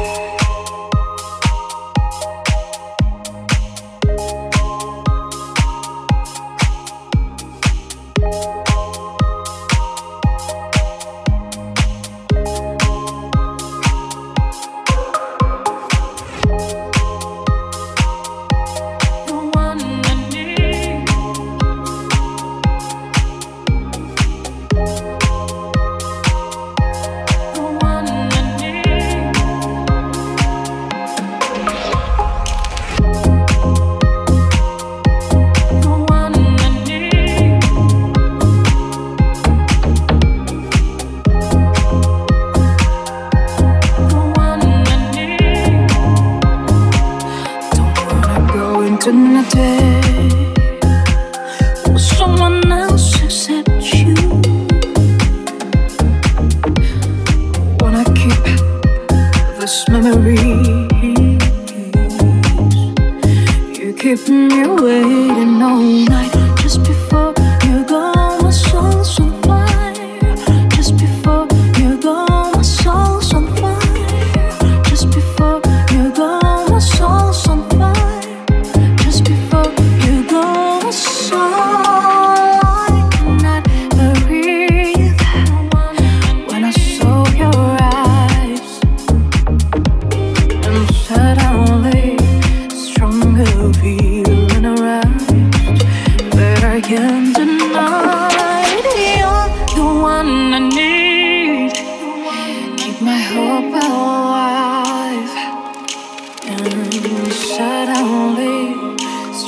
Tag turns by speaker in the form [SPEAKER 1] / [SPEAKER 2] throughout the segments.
[SPEAKER 1] Bye.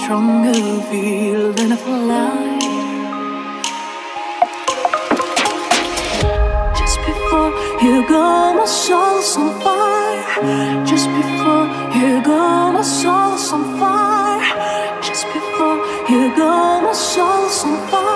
[SPEAKER 1] stronger feel than a fly. Just before you go, my soul's on fire. Just before you go, my soul's on fire. Just before you go, my soul's on fire.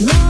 [SPEAKER 2] love.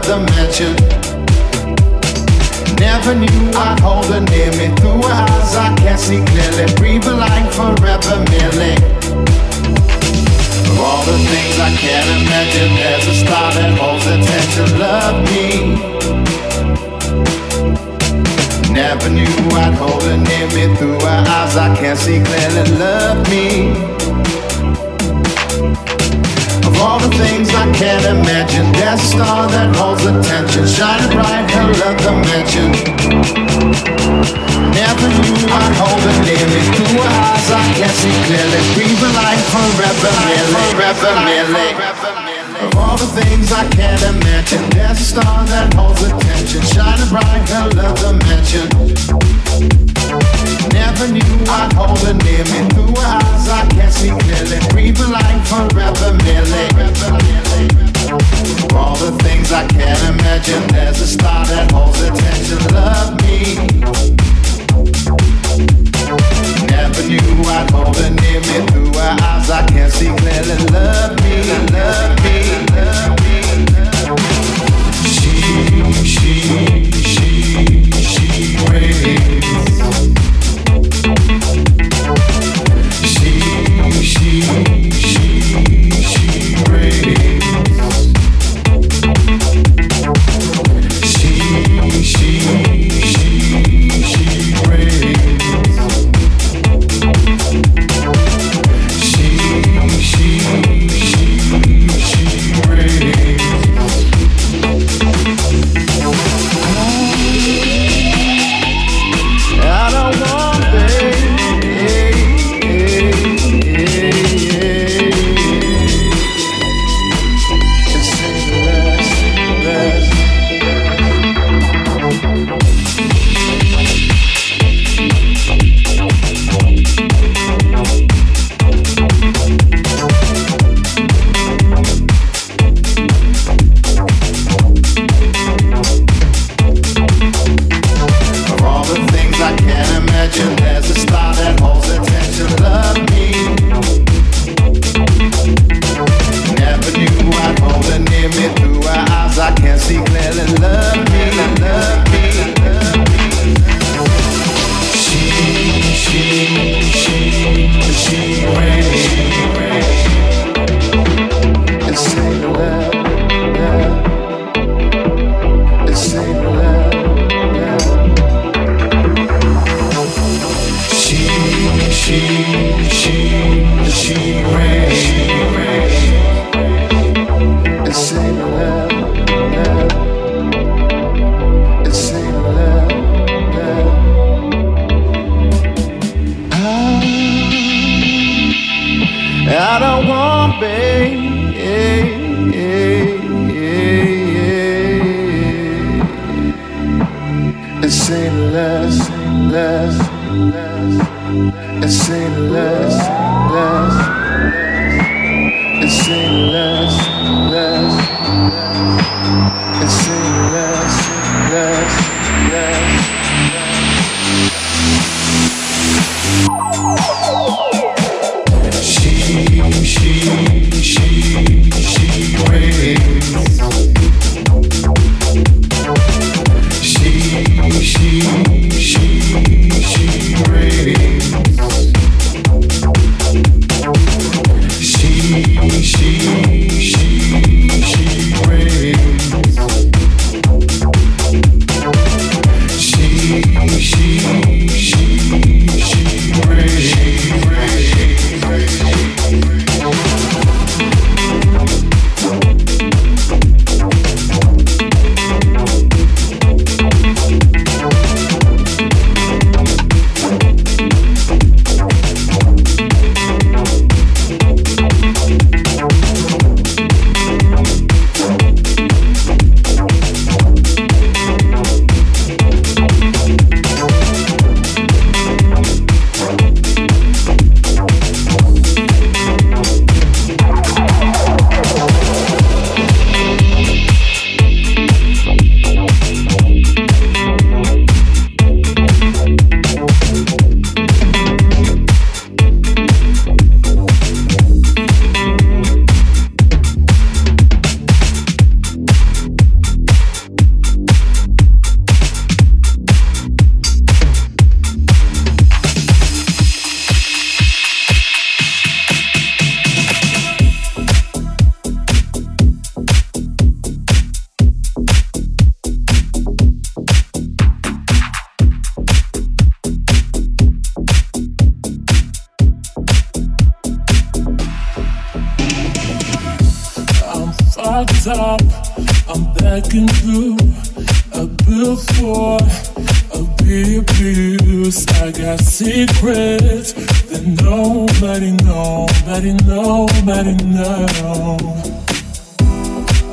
[SPEAKER 3] Bright, her love the mansion. Never knew I'd hold near me. Through her eyes, I can't see clearly. Breathe a life forever, merely. Of all the things I can't imagine, there's a star that holds attention. Love me. Never knew I'd hold her near me. Through her eyes, I can't see clearly. Love me. Of all the things I can't imagine, a star that holds attention, shining bright, her love the mansion. Never knew I'd hold her near me. Through her eyes, I can see clearly. Breathe a life forever, merely, forever, merely. Of all the things I can't imagine, a star that holds attention, shining bright, her love the mansion. Never knew I'd hold her near me. Through her eyes, I can see clearly. Breathe a life forever, merely. All the things I can't imagine. There's a star that holds attention. Love me. Never knew I'd hold her near me. Through her eyes, I can see clearly. Love me, love me, love me.
[SPEAKER 4] Backing for a be abused. I got secrets that nobody nobody nobody know.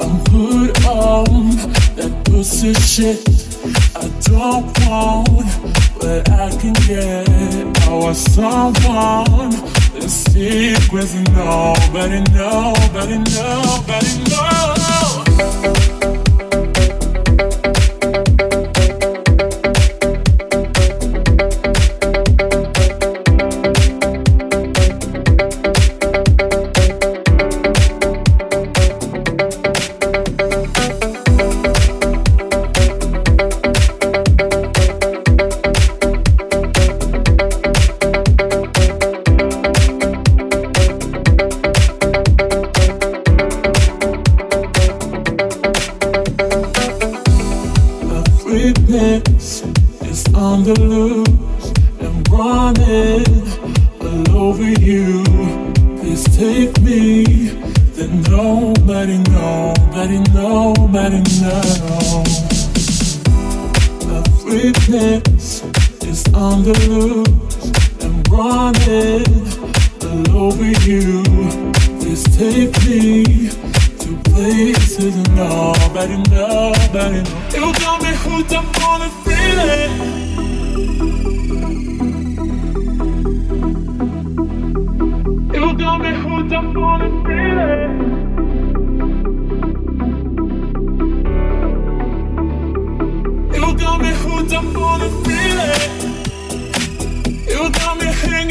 [SPEAKER 4] I'm hood on that pussy shit. I don't want, but I can get. I want someone. The secrets nobody nobody nobody know.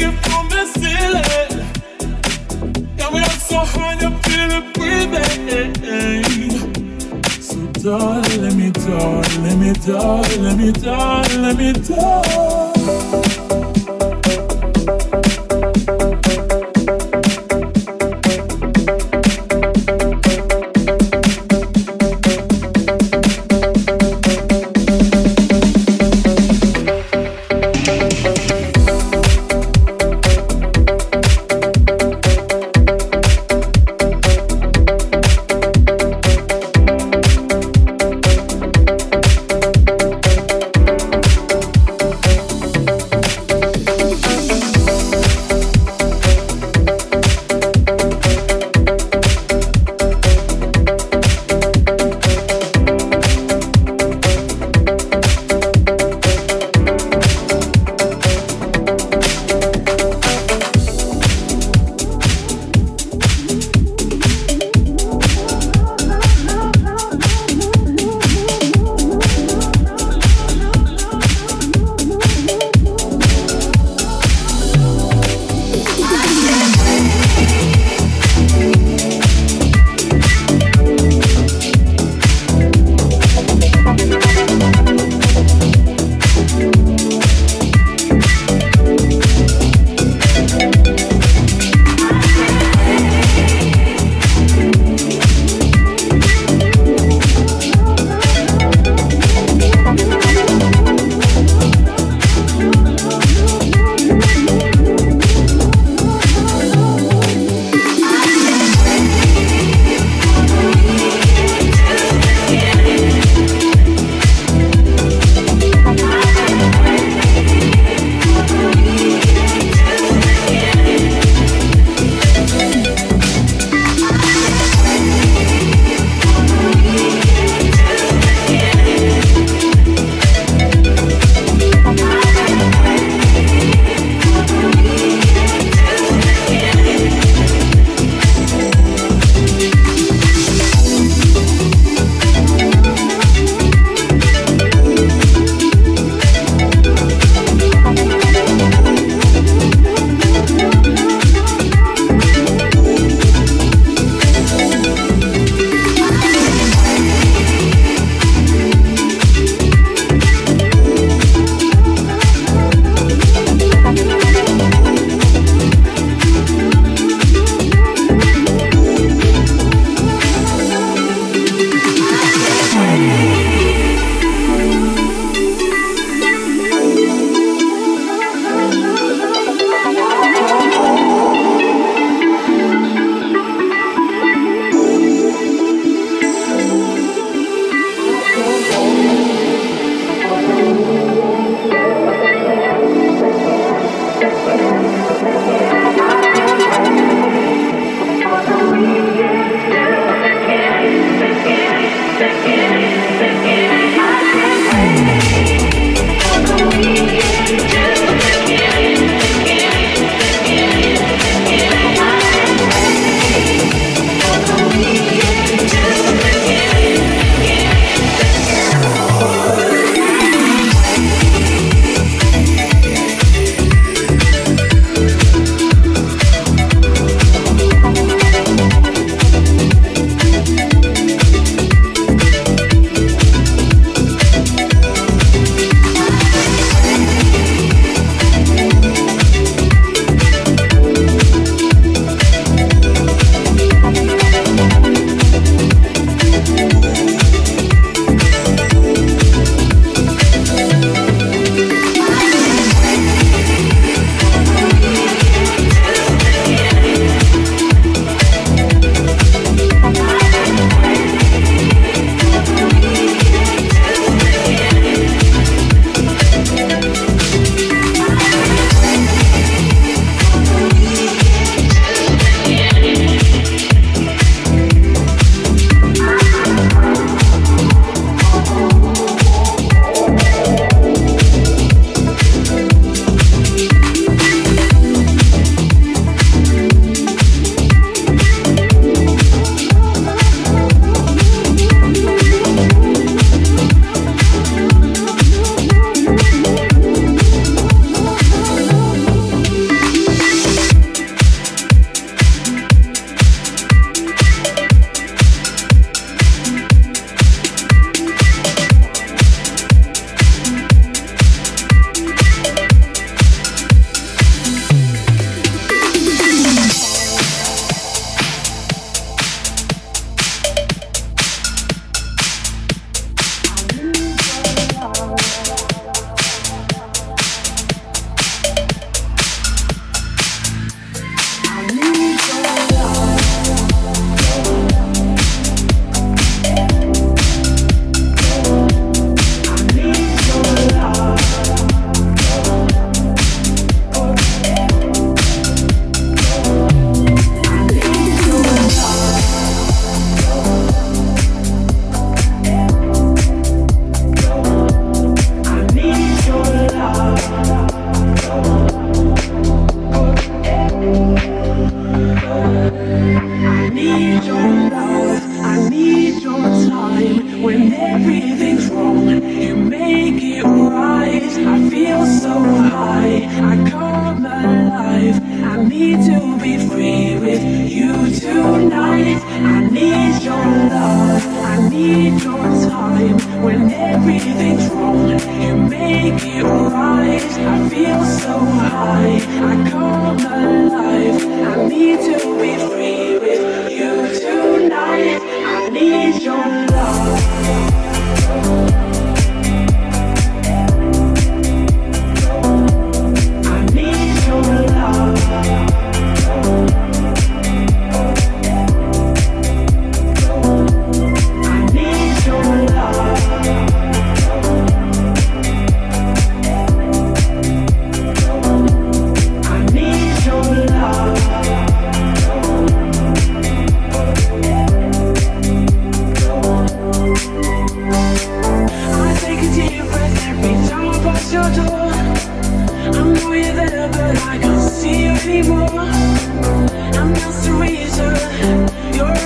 [SPEAKER 4] the ceiling. We are so high, breathing. So darling, let me, talk, let me, talk, let me, talk, let me, talk.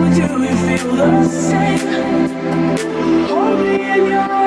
[SPEAKER 2] do you feel the same? Hold me in your arms.